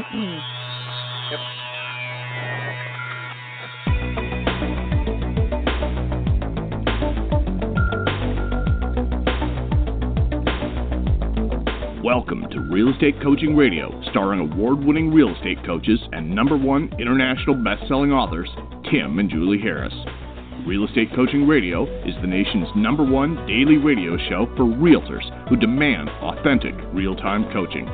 yep. Welcome to Real Estate Coaching Radio, starring award winning real estate coaches and number one international best selling authors, Tim and Julie Harris. Real Estate Coaching Radio is the nation's number one daily radio show for realtors who demand authentic, real time coaching.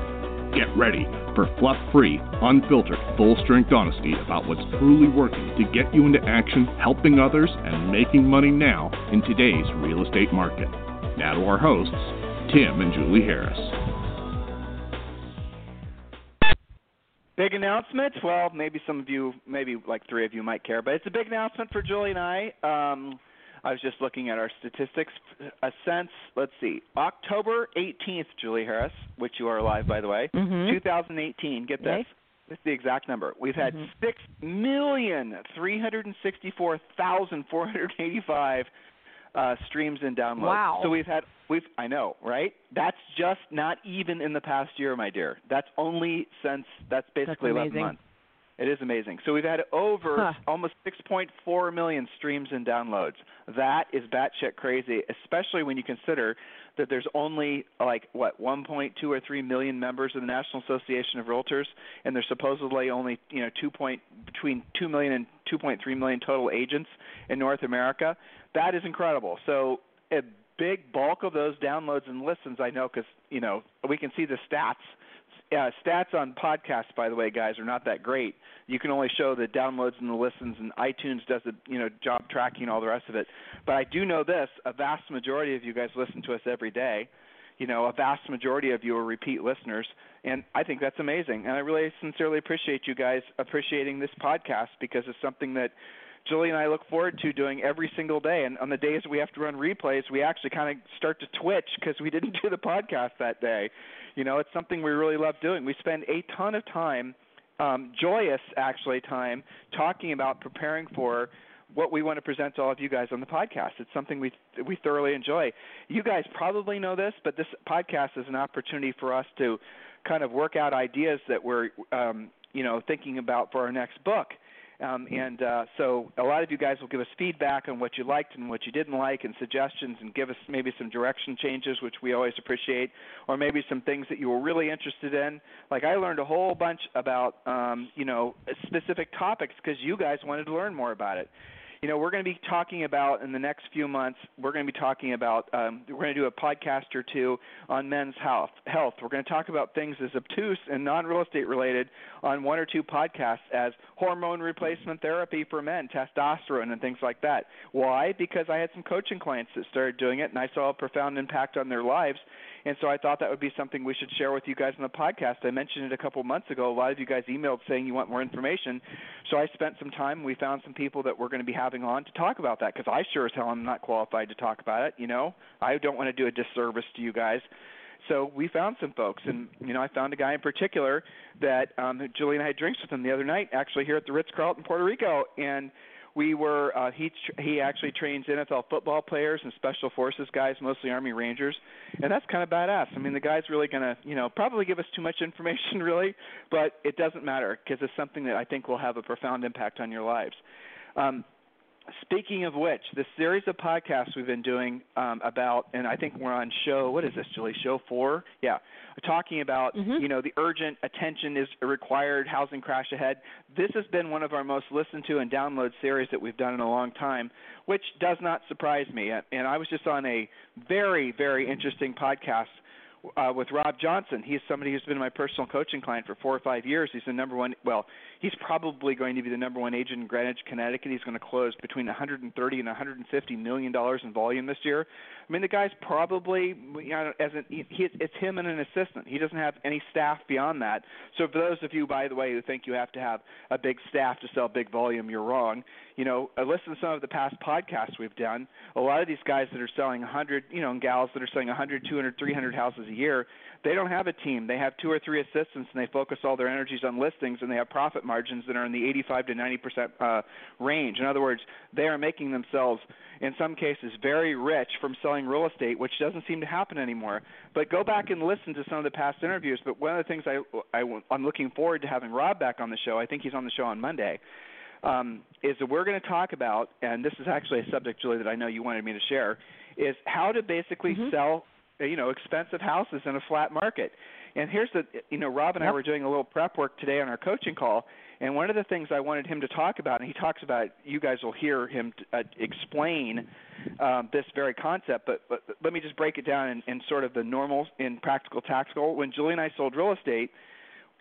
Get ready for fluff free, unfiltered, full strength honesty about what's truly working to get you into action, helping others, and making money now in today's real estate market. Now to our hosts, Tim and Julie Harris. Big announcement. Well, maybe some of you, maybe like three of you might care, but it's a big announcement for Julie and I. Um, I was just looking at our statistics. A sense, let's see, October 18th, Julie Harris, which you are alive, by the way, mm-hmm. 2018. Get this. Yay. This is the exact number. We've had Mhm. six million three hundred sixty-four thousand four hundred eighty-five uh, streams and downloads. Wow. So we've had we've I know, right? That's just not even in the past year, my dear. That's only since that's basically 11 amazing. months. It is amazing. So we've had over Huh. almost 6.4 million streams and downloads. That is batshit crazy, especially when you consider that there's only like what 1.2 or 3 million members of the National Association of Realtors, and there's supposedly only you know 2 point between 2 million and 2.3 million total agents in North America. That is incredible. So a big bulk of those downloads and listens, I know, because you know we can see the stats. Uh, stats on podcasts, by the way, guys, are not that great. You can only show the downloads and the listens, and iTunes does the you know job tracking all the rest of it. But I do know this: a vast majority of you guys listen to us every day. You know, a vast majority of you are repeat listeners, and I think that's amazing. And I really sincerely appreciate you guys appreciating this podcast because it's something that Julie and I look forward to doing every single day. And on the days we have to run replays, we actually kind of start to twitch because we didn't do the podcast that day. You know, it's something we really love doing. We spend a ton of time, um, joyous actually time, talking about preparing for what we want to present to all of you guys on the podcast. It's something we we thoroughly enjoy. You guys probably know this, but this podcast is an opportunity for us to kind of work out ideas that we're um, you know thinking about for our next book. Um, and uh, so a lot of you guys will give us feedback on what you liked and what you didn't like, and suggestions, and give us maybe some direction changes, which we always appreciate, or maybe some things that you were really interested in. Like I learned a whole bunch about um, you know specific topics because you guys wanted to learn more about it you know, we're going to be talking about in the next few months. We're going to be talking about. Um, we're going to do a podcast or two on men's health. Health. We're going to talk about things as obtuse and non-real estate related on one or two podcasts as hormone replacement therapy for men, testosterone, and things like that. Why? Because I had some coaching clients that started doing it, and I saw a profound impact on their lives. And so I thought that would be something we should share with you guys on the podcast. I mentioned it a couple months ago. A lot of you guys emailed saying you want more information. So I spent some time. We found some people that we're going to be having on to talk about that because I sure as hell am not qualified to talk about it. You know, I don't want to do a disservice to you guys. So we found some folks, and you know, I found a guy in particular that um, Julie and I had drinks with him the other night, actually here at the Ritz Carlton, Puerto Rico, and we were uh, he he actually trains NFL football players and special forces guys, mostly Army Rangers, and that's kind of badass. I mean, the guy's really gonna you know probably give us too much information really, but it doesn't matter because it's something that I think will have a profound impact on your lives. Um, Speaking of which, the series of podcasts we've been doing um, about, and I think we're on show. What is this, Julie? Show four? Yeah, talking about Mhm. you know the urgent attention is required, housing crash ahead. This has been one of our most listened to and download series that we've done in a long time, which does not surprise me. And I was just on a very very interesting podcast uh, with Rob Johnson. He's somebody who's been my personal coaching client for four or five years. He's the number one. Well, he's probably going to be the number one agent in Greenwich, Connecticut. He's going to close between 130 and 150 million dollars in volume this year. I mean, the guy's probably you know, as an, he, it's him and an assistant. He doesn't have any staff beyond that. So for those of you, by the way, who think you have to have a big staff to sell big volume, you're wrong. You know, uh, listen to some of the past podcasts we've done. A lot of these guys that are selling 100, you know, and gals that are selling 100, 200, 300 houses a year. They don't have a team. They have two or three assistants, and they focus all their energies on listings, and they have profit margins that are in the 85 to 90 percent uh, range. In other words, they are making themselves, in some cases, very rich from selling real estate, which doesn't seem to happen anymore. But go back and listen to some of the past interviews. But one of the things I, I I'm looking forward to having Rob back on the show. I think he's on the show on Monday. Um, is that we're going to talk about, and this is actually a subject, Julie, that I know you wanted me to share, is how to basically mm-hmm. sell you know expensive houses in a flat market. And here's the you know Rob and yep. I were doing a little prep work today on our coaching call, and one of the things I wanted him to talk about, and he talks about, you guys will hear him uh, explain um, this very concept. But, but let me just break it down in, in sort of the normal in practical tactical. When Julie and I sold real estate,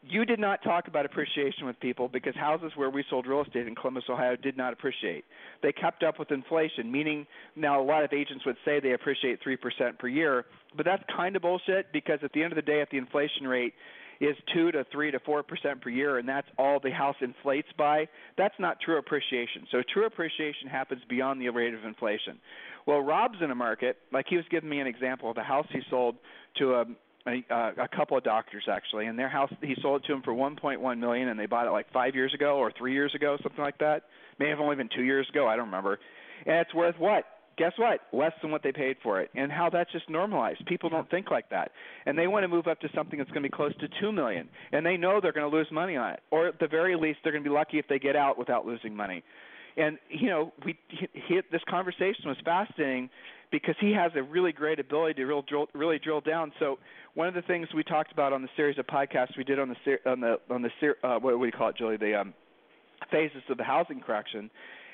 you did not talk about appreciation with people because houses where we sold real estate in Columbus, Ohio did not appreciate. They kept up with inflation, meaning now a lot of agents would say they appreciate 3% per year, but that's kind of bullshit because at the end of the day, if the inflation rate is 2 to 3 to 4% per year and that's all the house inflates by, that's not true appreciation. So true appreciation happens beyond the rate of inflation. Well, Rob's in a market, like he was giving me an example of a house he sold to a a, uh, a couple of doctors actually, and their house he sold it to them for 1.1 million, and they bought it like five years ago or three years ago, something like that. May have only been two years ago, I don't remember. And it's worth what? Guess what? Less than what they paid for it, and how that's just normalized. People don't think like that, and they want to move up to something that's going to be close to two million, and they know they're going to lose money on it, or at the very least, they're going to be lucky if they get out without losing money. And you know, we hit this conversation was fascinating because he has a really great ability to real drill, really drill down. So one of the things we talked about on the series of podcasts we did on the on the on the uh, what, what do you call it, Julie? The um, phases of the housing correction,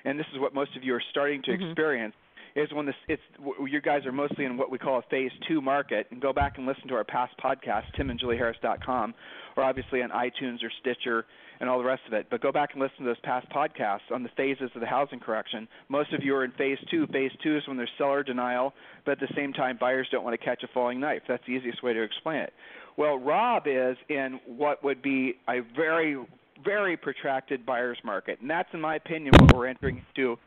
and this is what most of you are starting to mm-hmm. experience. Is when it's you guys are mostly in what we call a phase two market, and go back and listen to our past podcasts, timandjulieharris.com, or obviously on iTunes or Stitcher and all the rest of it. But go back and listen to those past podcasts on the phases of the housing correction. Most of you are in phase two. Phase two is when there's seller denial, but at the same time, buyers don't want to catch a falling knife. That's the easiest way to explain it. Well, Rob is in what would be a very, very protracted buyer's market, and that's, in my opinion, what we're entering into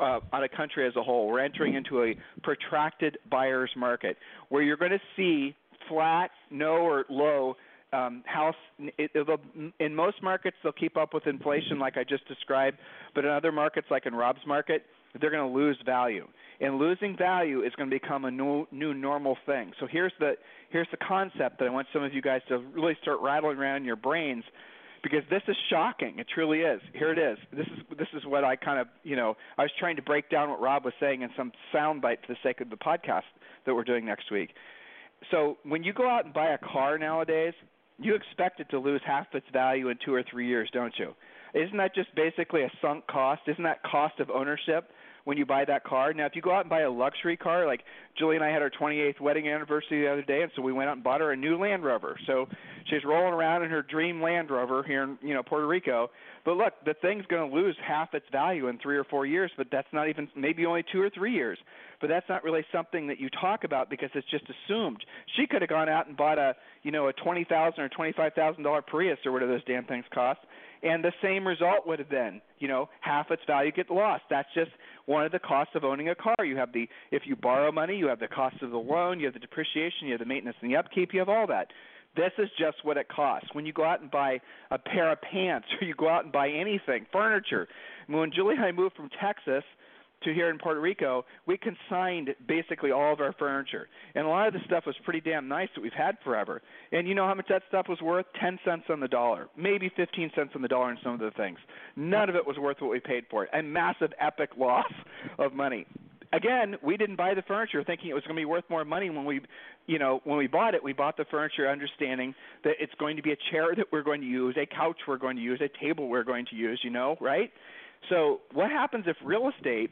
uh, on a country as a whole. We're entering into a protracted buyer's market where you're going to see flat, no or low um, house it, in most markets they'll keep up with inflation like I just described, but in other markets like in Rob's market, they're going to lose value. And losing value is going to become a new new normal thing. So here's the here's the concept that I want some of you guys to really start rattling around in your brains because this is shocking. It truly is. Here it is. This is this is what I kind of you know I was trying to break down what Rob was saying in some soundbite for the sake of the podcast that we're doing next week. So when you go out and buy a car nowadays, you expect it to lose half its value in two or three years, don't you? Isn't that just basically a sunk cost? Isn't that cost of ownership when you buy that car? Now, if you go out and buy a luxury car, like Julie and I had our 28th wedding anniversary the other day, and so we went out and bought her a new Land Rover. So she's rolling around in her dream Land Rover here in you know Puerto Rico. But look, the thing's going to lose half its value in three or four years, but that's not even maybe only two or three years but that's not really something that you talk about because it's just assumed. She could have gone out and bought a, you know, a twenty thousand or twenty five thousand dollar Prius or whatever those damn things cost, and the same result would have been, you know, half its value get lost. That's just one of the costs of owning a car. You have the if you borrow money, you have the cost of the loan, you have the depreciation, you have the maintenance and the upkeep, you have all that. This is just what it costs. When you go out and buy a pair of pants or you go out and buy anything, furniture. When Julie and I moved from Texas, to here in Puerto Rico, we consigned basically all of our furniture. And a lot of the stuff was pretty damn nice that we've had forever. And you know how much that stuff was worth? 10 cents on the dollar, maybe 15 cents on the dollar in some of the things. None of it was worth what we paid for it. A massive, epic loss of money. Again, we didn't buy the furniture thinking it was going to be worth more money when we, you know, when we bought it. We bought the furniture understanding that it's going to be a chair that we're going to use, a couch we're going to use, a table we're going to use, you know, right? So, what happens if real estate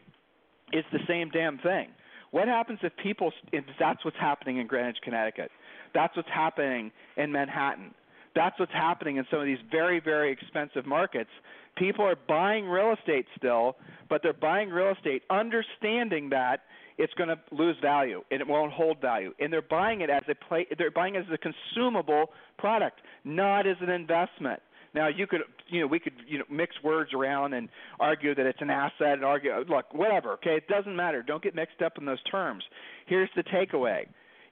is the same damn thing. What happens if people? If that's what's happening in Greenwich, Connecticut. That's what's happening in Manhattan. That's what's happening in some of these very, very expensive markets. People are buying real estate still, but they're buying real estate understanding that it's going to lose value and it won't hold value. And they're buying it as a play. They're buying it as a consumable product, not as an investment. Now you could, you know, we could, you know, mix words around and argue that it's an asset and argue, look, whatever. Okay, it doesn't matter. Don't get mixed up in those terms. Here's the takeaway: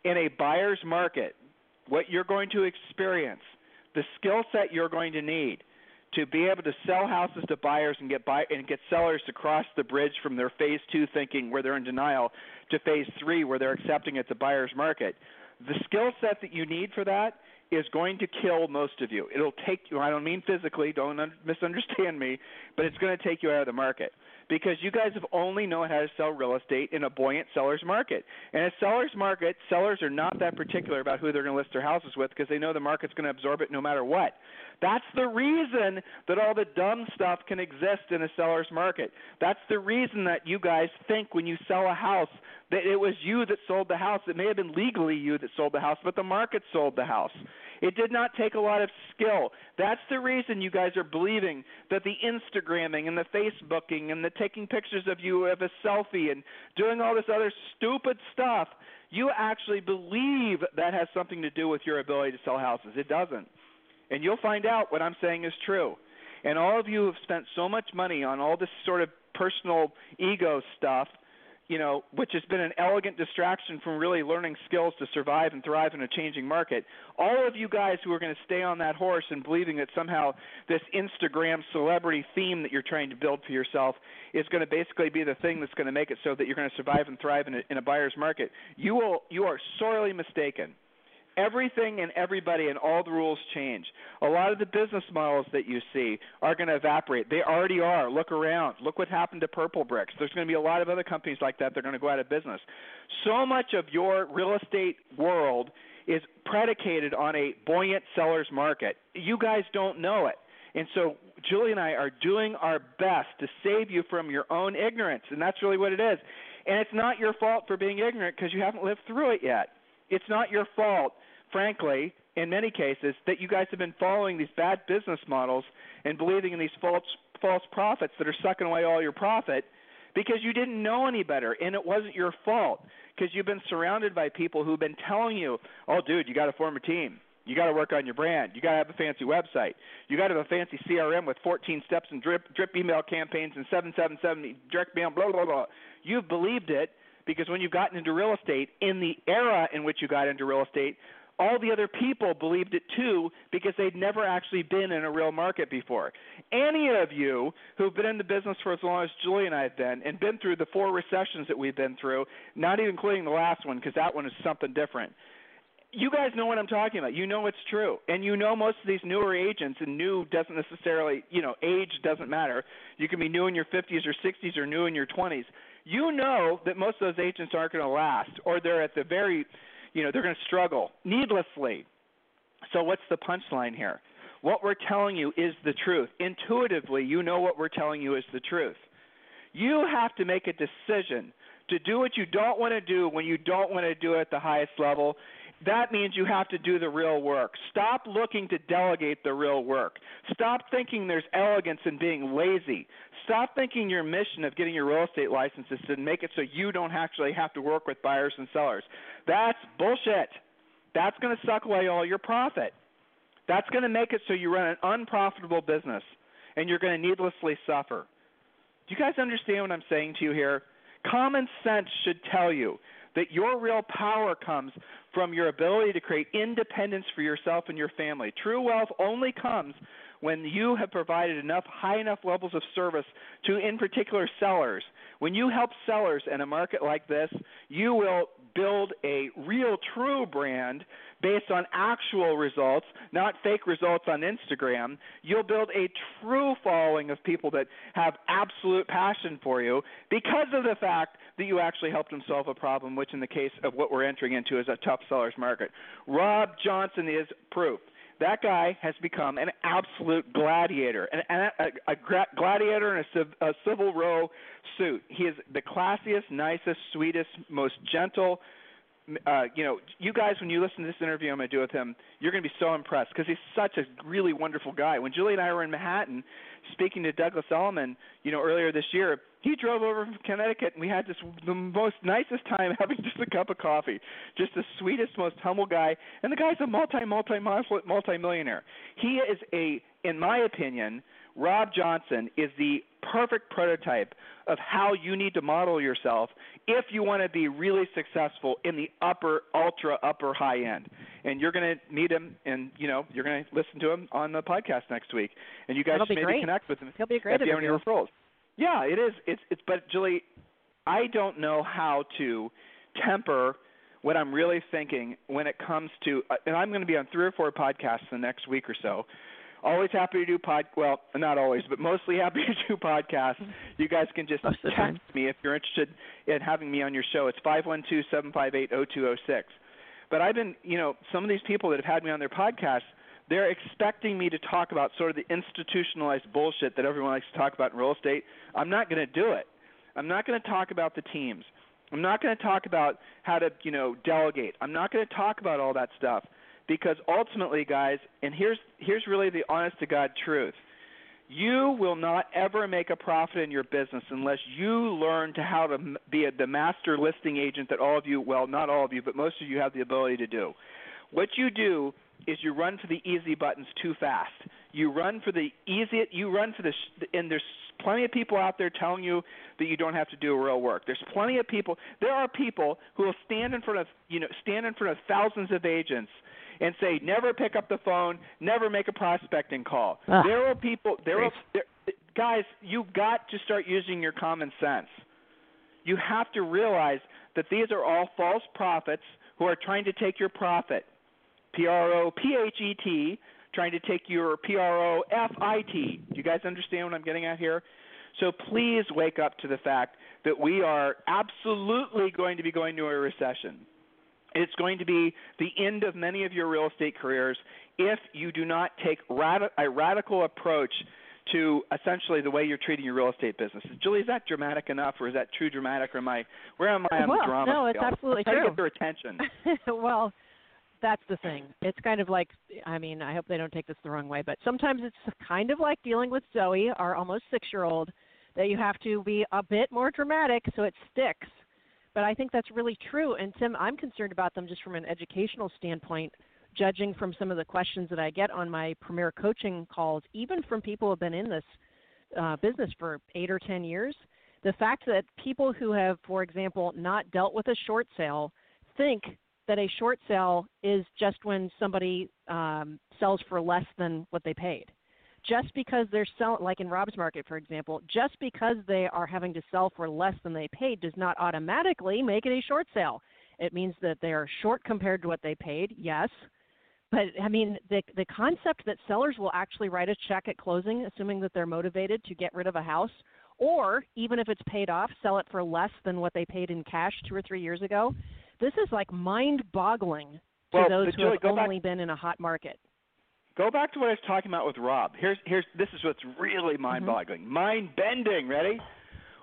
in a buyer's market, what you're going to experience, the skill set you're going to need to be able to sell houses to buyers and get buy and get sellers to cross the bridge from their phase two thinking where they're in denial to phase three where they're accepting it's a buyer's market. The skill set that you need for that is going to kill most of you. It'll take you. I don't mean physically. Don't un- misunderstand me, but it's going to take you out of the market because you guys have only known how to sell real estate in a buoyant seller's market. And a seller's market, sellers are not that particular about who they're going to list their houses with because they know the market's going to absorb it no matter what. That's the reason that all the dumb stuff can exist in a seller's market. That's the reason that you guys think when you sell a house that it was you that sold the house. It may have been legally you that sold the house, but the market sold the house. It did not take a lot of skill. That's the reason you guys are believing that the Instagramming and the Facebooking and the taking pictures of you of a selfie and doing all this other stupid stuff, you actually believe that has something to do with your ability to sell houses. It doesn't. And you'll find out what I'm saying is true. And all of you have spent so much money on all this sort of personal ego stuff you know, which has been an elegant distraction from really learning skills to survive and thrive in a changing market. All of you guys who are going to stay on that horse and believing that somehow this Instagram celebrity theme that you're trying to build for yourself is going to basically be the thing that's going to make it so that you're going to survive and thrive in a, in a buyer's market, you will you are sorely mistaken everything and everybody and all the rules change. A lot of the business models that you see are going to evaporate. They already are. Look around. Look what happened to Purplebricks. There's going to be a lot of other companies like that that are going to go out of business. So much of your real estate world is predicated on a buoyant seller's market. You guys don't know it. And so Julie and I are doing our best to save you from your own ignorance, and that's really what it is. And it's not your fault for being ignorant because you haven't lived through it yet. It's not your fault frankly, in many cases, that you guys have been following these bad business models and believing in these false false prophets that are sucking away all your profit because you didn't know any better and it wasn't your fault because you've been surrounded by people who've been telling you, "Oh dude, you got to form a team. You got to work on your brand. You got to have a fancy website. You got to have a fancy CRM with 14 steps and drip drip email campaigns and 777 direct mail blah blah blah." You've believed it because when you've gotten into real estate in the era in which you got into real estate, all the other people believed it too because they'd never actually been in a real market before. Any of you who've been in the business for as long as Julie and I have been and been through the four recessions that we've been through, not even including the last one because that one is something different. You guys know what I'm talking about. You know it's true. And you know most of these newer agents and new doesn't necessarily, you know, age doesn't matter. You can be new in your 50s or 60s or new in your 20s. You know that most of those agents aren't going to last or they're at the very you know, they're going to struggle needlessly. So what's the punchline here? What we're telling you is the truth. Intuitively, you know what we're telling you is the truth. You have to make a decision to do what you don't want to do when you don't want to do it at the highest level that means you have to do the real work. Stop looking to delegate the real work. Stop thinking there's elegance in being lazy. Stop thinking your mission of getting your real estate license is to make it so you don't actually have to work with buyers and sellers. That's bullshit. That's going to suck away all your profit. That's going to make it so you run an unprofitable business and you're going to needlessly suffer. Do you guys understand what I'm saying to you here? Common sense should tell you that your real power comes from your ability to create independence for yourself and your family. True wealth only comes when you have provided enough high enough levels of service to in particular sellers when you help sellers in a market like this you will build a real true brand based on actual results not fake results on Instagram you'll build a true following of people that have absolute passion for you because of the fact that you actually helped them solve a problem, which in the case of what we're entering into is a tough seller's market. Rob Johnson is proof. That guy has become an absolute gladiator, an, a, a, a gladiator in a, a Savile Row suit. He is the classiest, nicest, sweetest, most gentle, uh, you know, you guys, when you listen to this interview I'm going to do with him, you're going to be so impressed because he's such a really wonderful guy. When Julie and I were in Manhattan speaking to Douglas Elliman, you know, earlier this year, he drove over from Connecticut and we had just the most nicest time having just a cup of coffee. Just the sweetest, most humble guy. And the guy's a multi, multi, multi millionaire. He is a, in my opinion, Rob Johnson is the perfect prototype of how you need to model yourself if you want to be really successful in the upper, ultra, upper high end. and you're going to meet him, and you know you're going to listen to him on the podcast next week, and you guys That'll should maybe great. connect with him. He'll be a great if you have any referrals. Yeah, it is. It's it's. But Julie, I don't know how to temper what I'm really thinking when it comes to, uh, and I'm going to be on three or four podcasts in the next week or so. Always happy to do pod. Well, not always, but mostly happy to do podcasts. You guys can just Most text me if you're interested in having me on your show. It's five one two seven five eight zero two zero six. But I've been, you know, some of these people that have had me on their podcasts, they're expecting me to talk about sort of the institutionalized bullshit that everyone likes to talk about in real estate. I'm not going to do it. I'm not going to talk about the teams. I'm not going to talk about how to, you know, delegate. I'm not going to talk about all that stuff because ultimately, guys, and here's here's really the honest to God truth. You will not ever make a profit in your business unless you learn to how to be a, the master listing agent that all of you, well, not all of you, but most of you have the ability to do. What you do is you run for the easy buttons too fast. You run for the easy. You run for the, and there's plenty of people out there telling you that you don't have to do real work. There's plenty of people. There are people who will stand in front of you know stand in front of thousands of agents and say never pick up the phone, never make a prospecting call. Ugh. there are people. There are there, guys. You've got to start using your common sense. You have to realize that these are all false prophets who are trying to take your profit. P R O P H E T, trying to take your P R O F I T. Do you guys understand what I'm getting at here? So please wake up to the fact that we are absolutely going to be going to a recession. It's going to be the end of many of your real estate careers if you do not take radi- a radical approach to essentially the way you're treating your real estate business. Julie, is that dramatic enough, or is that too dramatic, or am I where am I on well, the drama no, it's scale? absolutely to true. get their attention. well, that's the thing. It's kind of like I mean, I hope they don't take this the wrong way, but sometimes it's kind of like dealing with Zoe, our almost 6-year-old, that you have to be a bit more dramatic so it sticks. But I think that's really true. And Tim, I'm concerned about them just from an educational standpoint, judging from some of the questions that I get on my premier coaching calls, even from people who have been in this uh, business for eight or 10 years. The fact that people who have, for example, not dealt with a short sale think that a short sale is just when somebody um, sells for less than what they paid. Just because they're selling, like in Rob's market, for example, just because they are having to sell for less than they paid does not automatically make it a short sale. It means that they are short compared to what they paid, yes. But I mean, the the concept that sellers will actually write a check at closing, assuming that they're motivated to get rid of a house, or even if it's paid off, sell it for less than what they paid in cash two or three years ago. This is like mind-boggling to Well, those who Julie, have go back- only been in a hot market. Go back to what I was talking about with Rob. Here's here's this is what's really Mm-hmm. mind-boggling, mind-bending. Ready?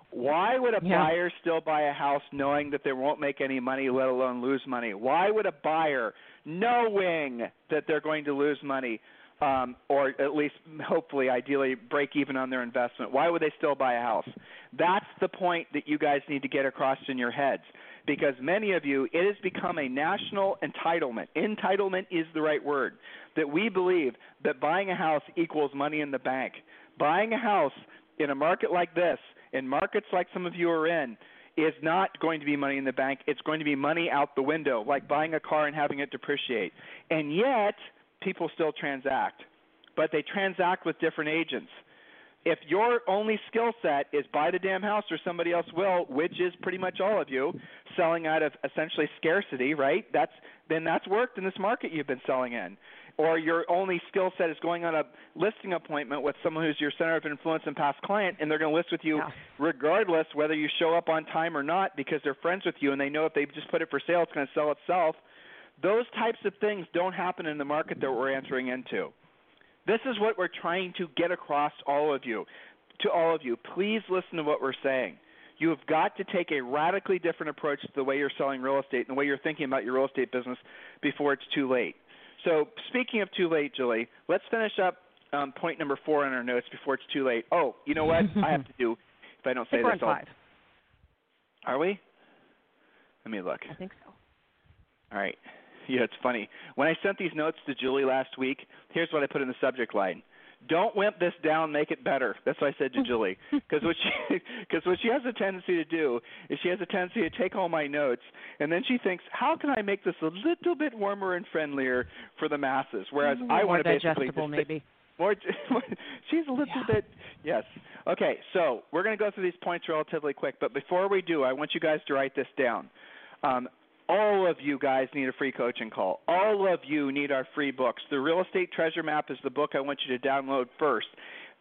Why would a Yeah. buyer still buy a house knowing that they won't make any money, let alone lose money? Why would a buyer, knowing that they're going to lose money, um, or at least hopefully, ideally, break even on their investment, why would they still buy a house? That's the point that you guys need to get across in your heads. Because many of you, it has become a national entitlement. Entitlement is the right word. That we believe that buying a house equals money in the bank. Buying a house in a market like this, in markets like some of you are in, is not going to be money in the bank. It's going to be money out the window, like buying a car and having it depreciate. And yet, people still transact, but they transact with different agents. If your only skill set is buy the damn house or somebody else will, which is pretty much all of you, selling out of essentially scarcity, right? That's then that's worked in this market you've been selling in. Or your only skill set is going on a listing appointment with someone who's your center of influence and past client, and they're going to list with you Yeah. regardless whether you show up on time or not because they're friends with you and they know if they just put it for sale, it's going to sell itself. Those types of things don't happen in the market that we're entering into. This is what we're trying to get across all of you. To all of you, please listen to what we're saying. You have got to take a radically different approach to the way you're selling real estate and the way you're thinking about your real estate business before it's too late. So, speaking of too late, Julie, let's finish up um, point number four on our notes before it's too late. Oh, you know what? I have to do. If I don't say this, I'll, five. are we? Let me look. I think so. All right. Yeah, it's funny. When I sent these notes to Julie last week, here's what I put in the subject line don't wimp this down, make it better. That's what I said to Julie. Because what she because what she has a tendency to do is she has a tendency to take all my notes and then she thinks, how can I make this a little bit warmer and friendlier for the masses? Whereas mm-hmm. I want to basically digestible, maybe. More, she's a little yeah. bit yes. Okay, so we're going to go through these points relatively quick, but before we do, I want you guys to write this down. Um, all of you guys need a free coaching call. All of you need our free books. The Real Estate Treasure Map is the book I want you to download first.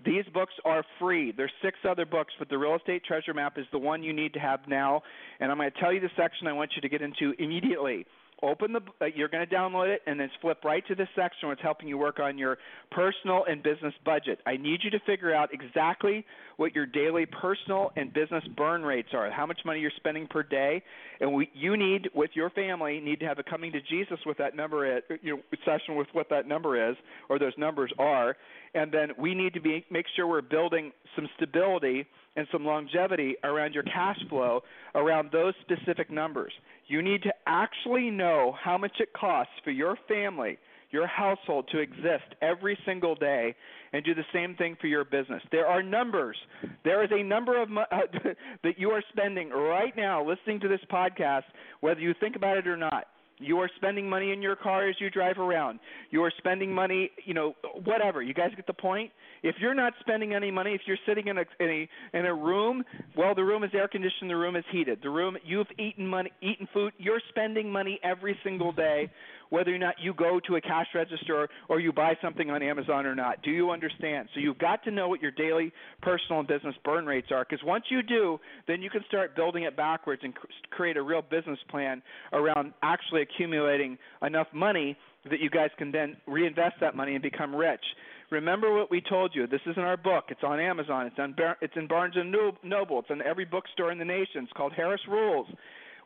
These books are free. There's six other books, but the Real Estate Treasure Map is the one you need to have now. And I'm going to tell you the section I want you to get into immediately open the uh, you're going to download it and then flip right to this section where it's helping you work on your personal and business budget. I need you to figure out exactly what your daily personal and business burn rates are how much money you're spending per day. And we, you need with your family need to have a coming to jesus with that number at, you know session with what that number is or those numbers are. And then we need to be make sure we're building some stability and some longevity around your cash flow around those specific numbers. You need to actually know how much it costs for your family, your household to exist every single day and do the same thing for your business. There are numbers. There is a number of uh, that you are spending right now listening to this podcast whether you think about it or not. You are spending money in your car as you drive around. You are spending money, you know, whatever. You guys get the point? If you're not spending any money, if you're sitting in a in a in a room, well, the room is air conditioned, the room is heated. The room you've eaten money, eaten food. You're spending money every single day whether or not you go to a cash register or you buy something on Amazon or not. Do you understand? So you've got to know what your daily personal and business burn rates are because once you do, then you can start building it backwards and create a real business plan around actually accumulating enough money that you guys can then reinvest that money and become rich. Remember what we told you. This is in our book. It's on Amazon. It's on it's in Barnes and Noble. It's in every bookstore in the nation. It's called Harris Rules.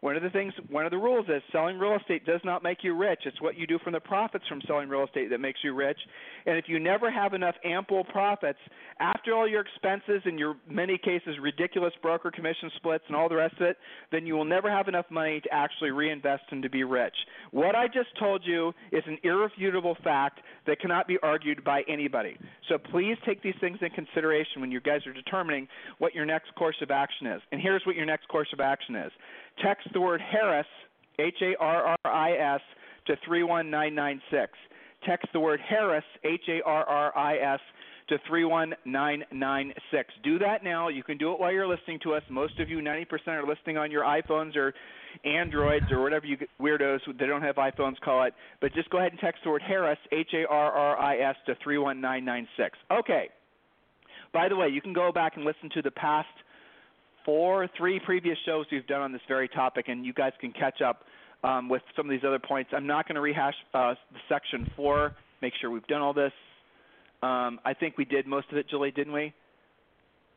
One of the things, one of the rules is selling real estate does not make you rich. It's what you do from the profits from selling real estate that makes you rich. And if you never have enough ample profits after all your expenses and your many cases ridiculous broker commission splits and all the rest of it, then you will never have enough money to actually reinvest and to be rich. What I just told you is an irrefutable fact that cannot be argued by anybody. So please take these things in consideration when you guys are determining what your next course of action is. And here's what your next course of action is text the word Harris, H A R R I S, to 31996. Text the word Harris, H A R R I S, to 31996. Do that now. You can do it while you're listening to us. Most of you, 90%, are listening on your iPhones or Androids or whatever you weirdos they don't have iPhones call it. But just go ahead and text the word Harris, H A R R I S, to 31996. Okay. By the way, you can go back and listen to the past – four, three previous shows we've done on this very topic, and you guys can catch up um, with some of these other points. I'm not going to rehash uh, section four. Make sure we've done all this. Um, I think we did most of it, Julie, didn't we?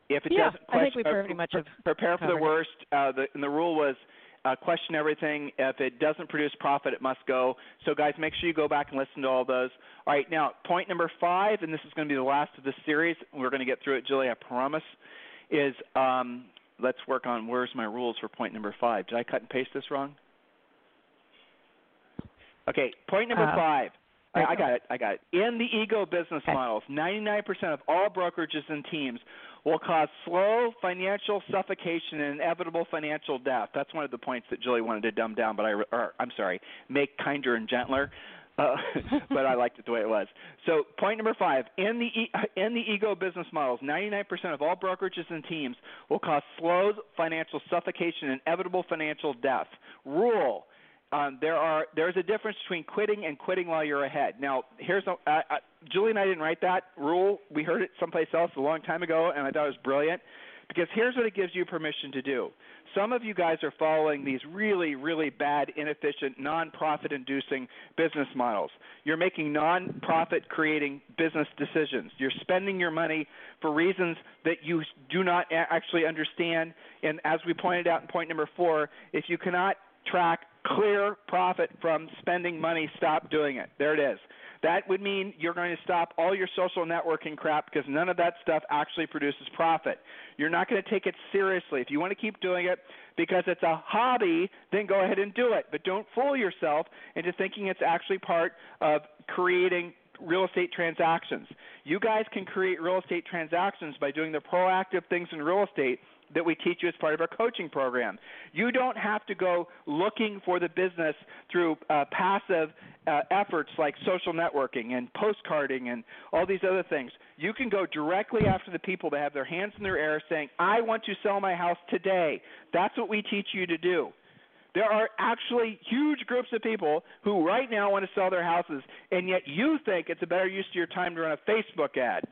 If it yeah, doesn't, question, I think we pretty much have prepare for the worst. Uh, the, and the rule was uh, question everything. If it doesn't produce profit, it must go. So, guys, make sure you go back and listen to all those. All right, now point number five, and this is going to be the last of this series. We're going to get through it, Julie. I promise. Is um, let's work on where's my rules for point number five. Did I cut and paste this wrong? Okay, point number uh, five. I, I got it. I got it. In the ego business models, 99% of all brokerages and teams will cause slow financial suffocation and inevitable financial death. That's one of the points that Julie wanted to dumb down, but I, or, I'm sorry, make kinder and gentler. Uh, but I liked it the way it was. So point number five: in the in the ego business models, 99% of all brokerages and teams will cause slow financial suffocation and inevitable financial death. Rule: um, there are there's a difference between quitting and quitting while you're ahead. Now, here's a, uh, uh, Julie and I didn't write that rule. We heard it someplace else a long time ago, and I thought it was brilliant. Because here's what it gives you permission to do. Some of you guys are following these really, really bad, inefficient, non profit inducing business models. You're making non profit creating business decisions. You're spending your money for reasons that you do not actually understand. And as we pointed out in point number four, if you cannot track clear profit from spending money, stop doing it. There it is. That would mean you're going to stop all your social networking crap because none of that stuff actually produces profit. You're not going to take it seriously. If you want to keep doing it because it's a hobby, then go ahead and do it. But don't fool yourself into thinking it's actually part of creating real estate transactions. You guys can create real estate transactions by doing the proactive things in real estate that we teach you as part of our coaching program. You don't have to go looking for the business through uh, passive uh, efforts like social networking and postcarding and all these other things. You can go directly after the people that have their hands in their air saying, I want to sell my house today. That's what we teach you to do. There are actually huge groups of people who right now want to sell their houses, and yet you think it's a better use of your time to run a Facebook ad.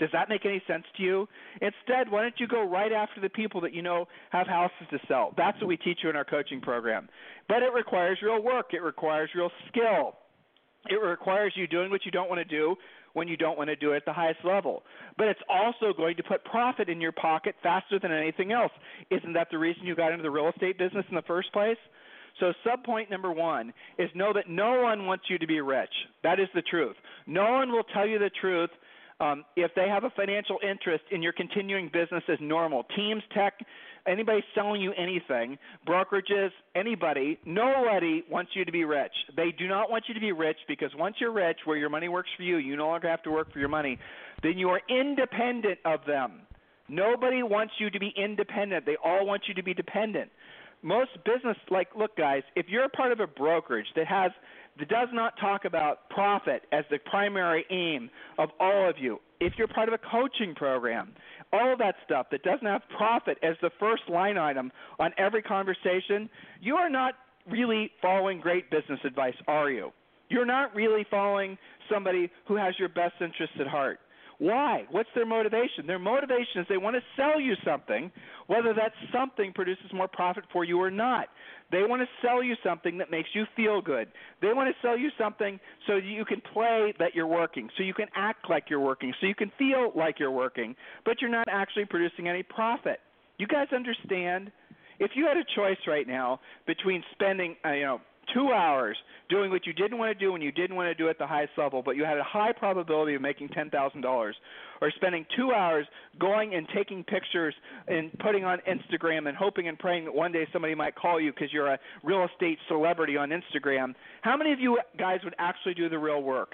Does that make any sense to you? Instead, why don't you go right after the people that you know have houses to sell? That's what we teach you in our coaching program. But it requires real work, it requires real skill. It requires you doing what you don't want to do when you don't want to do it at the highest level. But it's also going to put profit in your pocket faster than anything else. Isn't that the reason you got into the real estate business in the first place? So, sub point number one is know that no one wants you to be rich. That is the truth. No one will tell you the truth um, if they have a financial interest in your continuing business as normal, teams, tech, anybody selling you anything, brokerages, anybody, nobody wants you to be rich. They do not want you to be rich because once you're rich, where your money works for you, you no longer have to work for your money, then you are independent of them. Nobody wants you to be independent. They all want you to be dependent. Most business, like, look, guys, if you're a part of a brokerage that has that does not talk about profit as the primary aim of all of you. If you're part of a coaching program, all of that stuff that doesn't have profit as the first line item on every conversation, you are not really following great business advice, are you? You're not really following somebody who has your best interests at heart. Why? What's their motivation? Their motivation is they want to sell you something, whether that something produces more profit for you or not. They want to sell you something that makes you feel good. They want to sell you something so you can play that you're working, so you can act like you're working, so you can feel like you're working, but you're not actually producing any profit. You guys understand? If you had a choice right now between spending, uh, you know, two hours doing what you didn't want to do when you didn't want to do it at the highest level, but you had a high probability of making ten thousand dollars, or spending two hours going and taking pictures and putting on Instagram and hoping and praying that one day somebody might call you because you're a real estate celebrity on Instagram. How many of you guys would actually do the real work?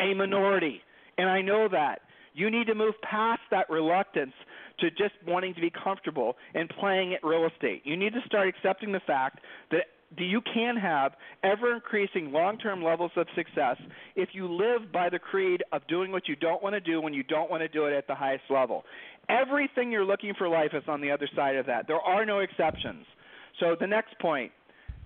A minority, and I know that. You need to move past that reluctance to just wanting to be comfortable and playing at real estate. You need to start accepting the fact that you can have ever increasing long term levels of success if you live by the creed of doing what you don't want to do when you don't want to do it at the highest level. Everything you're looking for life is on the other side of that. There are no exceptions. So the next point,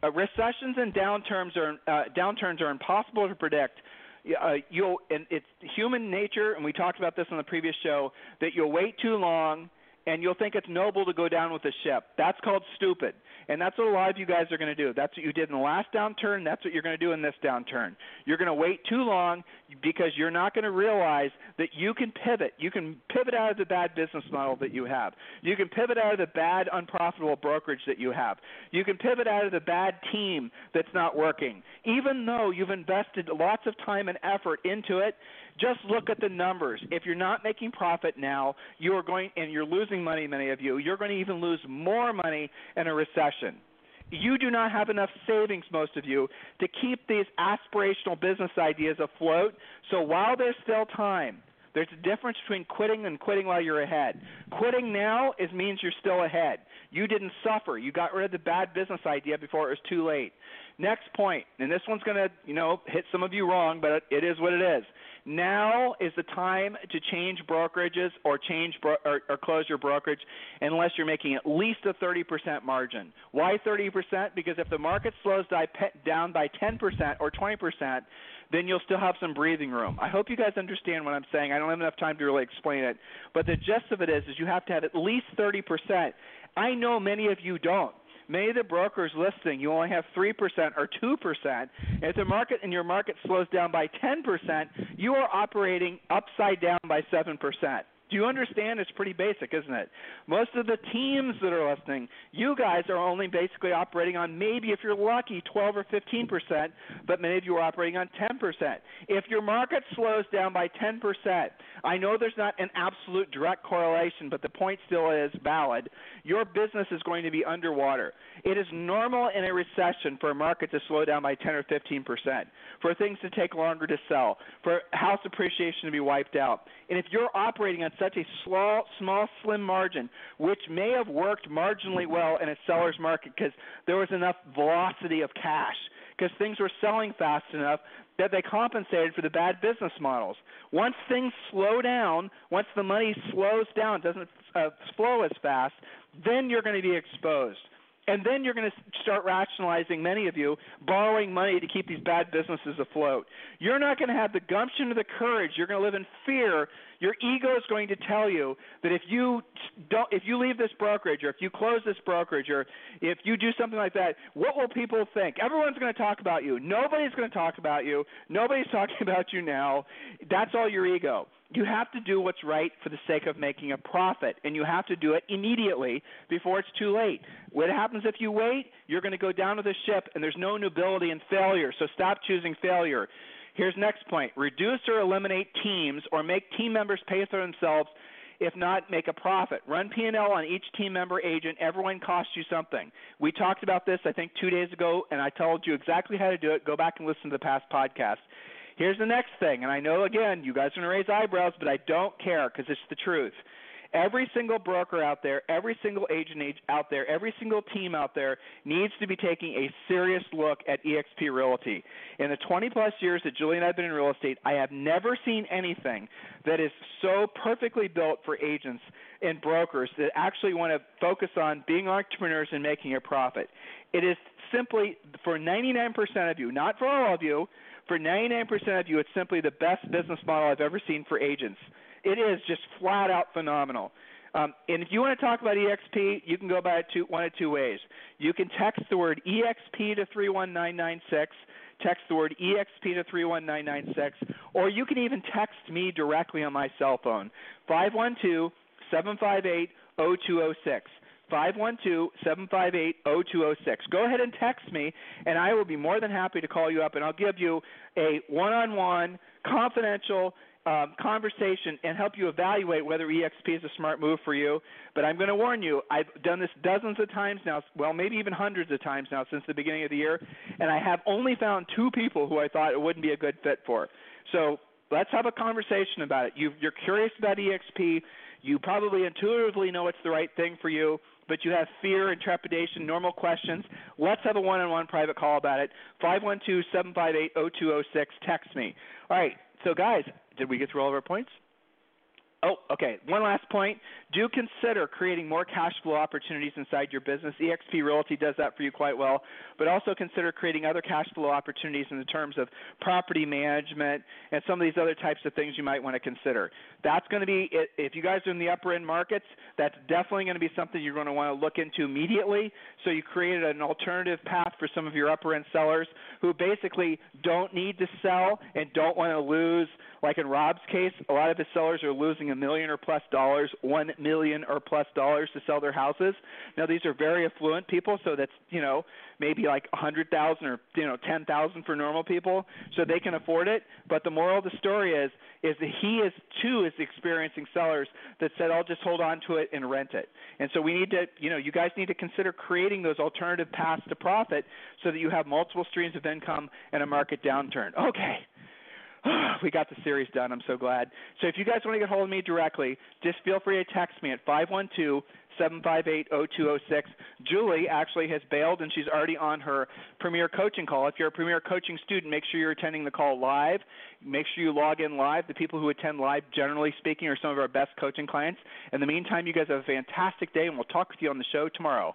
uh, recessions and downturns are uh, downturns are impossible to predict. Uh, you'll and it's human nature, and we talked about this on the previous show that you'll wait too long and you'll think it's noble to go down with the ship. That's called stupid. And that's what a lot of you guys are going to do. That's what you did in the last downturn. That's what you're going to do in this downturn. You're going to wait too long because you're not going to realize that you can pivot. You can pivot out of the bad business model that you have. You can pivot out of the bad, unprofitable brokerage that you have. You can pivot out of the bad team that's not working. Even though you've invested lots of time and effort into it, just look at the numbers. If you're not making profit now, you are going and you're losing money, many of you, you're going to even lose more money in a recession. You do not have enough savings, most of you, to keep these aspirational business ideas afloat. So while there's still time, there's a difference between quitting and quitting while you're ahead. Quitting now is means you're still ahead. You didn't suffer. You got rid of the bad business idea before it was too late. Next point, and this one's going to, you know, hit some of you wrong, but it is what it is. Now is the time to change brokerages or change bro- or, or close your brokerage unless you're making at least a 30% margin. Why 30%? Because if the market slows down by 10% or 20%, then you'll still have some breathing room. I hope you guys understand what I'm saying. I don't have enough time to really explain it, but the gist of it is, is you have to have at least 30%. I know many of you don't. Many of the brokers listening, you only have 3% or 2%. If the market and your market slows down by 10%, you are operating upside down by 7%. Do you understand? It's pretty basic, isn't it? Most of the teams that are listening, you guys are only basically operating on maybe, if you're lucky, 12 or 15 percent, but many of you are operating on 10 percent. If your market slows down by 10 percent, I know there's not an absolute direct correlation, but the point still is valid. Your business is going to be underwater. It is normal in a recession for a market to slow down by 10 or 15 percent, for things to take longer to sell, for house appreciation to be wiped out. And if you're operating on such a small, small, slim margin, which may have worked marginally well in a seller's market because there was enough velocity of cash because things were selling fast enough that they compensated for the bad business models. Once things slow down, once the money slows down, doesn't uh, flow as fast, then you're going to be exposed. And then you're going to start rationalizing, many of you, borrowing money to keep these bad businesses afloat. You're not going to have the gumption or the courage. You're going to live in fear. Your ego is going to tell you that if you don't, if you leave this brokerage, or if you close this brokerage, or if you do something like that, what will people think? Everyone's going to talk about you. Nobody's going to talk about you. Nobody's talking about you now. That's all your ego you have to do what's right for the sake of making a profit, and you have to do it immediately before it's too late. What happens if you wait? You're going to go down with the ship, and there's no nobility in failure. So stop choosing failure. Here's next point: reduce or eliminate teams, or make team members pay for themselves. If not, make a profit. Run P&L on each team member agent. Everyone costs you something. We talked about this, I think, two days ago, and I told you exactly how to do it. Go back and listen to the past podcast. Here's the next thing, and I know again you guys are going to raise eyebrows, but I don't care because it's the truth. Every single broker out there, every single agent out there, every single team out there needs to be taking a serious look at eXp Realty. In the 20 plus years that Julie and I have been in real estate, I have never seen anything that is so perfectly built for agents and brokers that actually want to focus on being entrepreneurs and making a profit. It is simply for 99% of you, not for all of you, for 99% of you, it's simply the best business model I've ever seen for agents. It is just flat out phenomenal. Um, and if you want to talk about EXP, you can go by it two, one of two ways. You can text the word EXP to 31996, text the word EXP to 31996, or you can even text me directly on my cell phone, 512 758 0206. 512-758-0206. Go ahead and text me, and I will be more than happy to call you up, and I'll give you a one-on-one, confidential um, conversation and help you evaluate whether EXP is a smart move for you. But I'm going to warn you, I've done this dozens of times now, well, maybe even hundreds of times now since the beginning of the year, and I have only found two people who I thought it wouldn't be a good fit for. So let's have a conversation about it. you you're curious about EXP. You probably intuitively know it's the right thing for you but you have fear and trepidation, normal questions, let's have a one on one private call about it. 512 758 0206. Text me. All right. So, guys, did we get through all of our points? Oh, okay. One last point. Do consider creating more cash flow opportunities inside your business. eXp Realty does that for you quite well, but also consider creating other cash flow opportunities in the terms of property management and some of these other types of things you might want to consider. That's going to be if you guys are in the upper end markets, that's definitely going to be something you're going to want to look into immediately. So you created an alternative path for some of your upper end sellers who basically don't need to sell and don't want to lose like in Rob's case, a lot of his sellers are losing million or plus dollars, one million or plus dollars to sell their houses. Now these are very affluent people, so that's you know maybe like a hundred thousand or you know ten thousand for normal people, so they can afford it. But the moral of the story is is that he is too is experiencing sellers that said I'll just hold on to it and rent it. And so we need to you know you guys need to consider creating those alternative paths to profit so that you have multiple streams of income in a market downturn. Okay. we got the series done. I'm so glad. So if you guys want to get hold of me directly, just feel free to text me at 512 758 0206. Julie actually has bailed and she's already on her Premier Coaching call. If you're a Premier Coaching student, make sure you're attending the call live. Make sure you log in live. The people who attend live, generally speaking, are some of our best coaching clients. In the meantime, you guys have a fantastic day, and we'll talk with you on the show tomorrow.